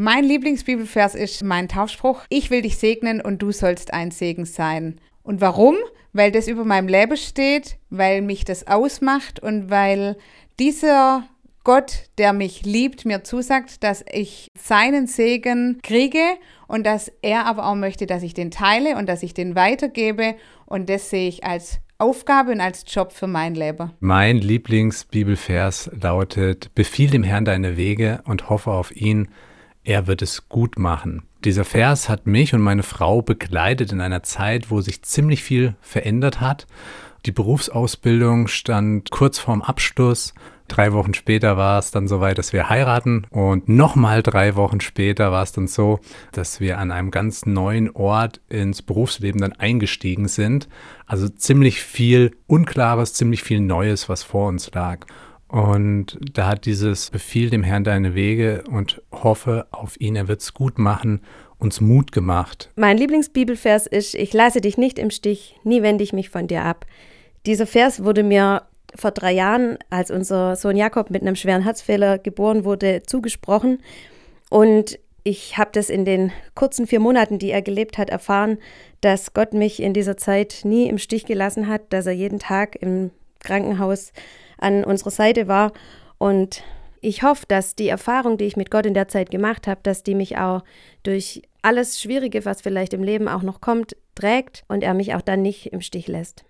Mein Lieblingsbibelvers ist mein Taufspruch. Ich will dich segnen und du sollst ein Segen sein. Und warum? Weil das über meinem Leben steht, weil mich das ausmacht und weil dieser Gott, der mich liebt, mir zusagt, dass ich seinen Segen kriege und dass er aber auch möchte, dass ich den teile und dass ich den weitergebe. Und das sehe ich als Aufgabe und als Job für mein Leben. Mein Lieblingsbibelvers lautet, befiehl dem Herrn deine Wege und hoffe auf ihn, er wird es gut machen. Dieser Vers hat mich und meine Frau begleitet in einer Zeit, wo sich ziemlich viel verändert hat. Die Berufsausbildung stand kurz vorm Abschluss Drei Wochen später war es dann soweit, dass wir heiraten und nochmal drei Wochen später war es dann so, dass wir an einem ganz neuen Ort ins Berufsleben dann eingestiegen sind. Also ziemlich viel Unklares, ziemlich viel Neues, was vor uns lag. Und da hat dieses Befiehl dem Herrn deine Wege und hoffe auf ihn, er wird es gut machen, uns Mut gemacht. Mein Lieblingsbibelvers ist, ich lasse dich nicht im Stich, nie wende ich mich von dir ab. Dieser Vers wurde mir vor drei Jahren, als unser Sohn Jakob mit einem schweren Herzfehler geboren wurde, zugesprochen. Und ich habe das in den kurzen vier Monaten, die er gelebt hat, erfahren, dass Gott mich in dieser Zeit nie im Stich gelassen hat, dass er jeden Tag im Krankenhaus an unserer Seite war. Und ich hoffe, dass die Erfahrung, die ich mit Gott in der Zeit gemacht habe, dass die mich auch durch alles Schwierige, was vielleicht im Leben auch noch kommt, trägt und er mich auch dann nicht im Stich lässt.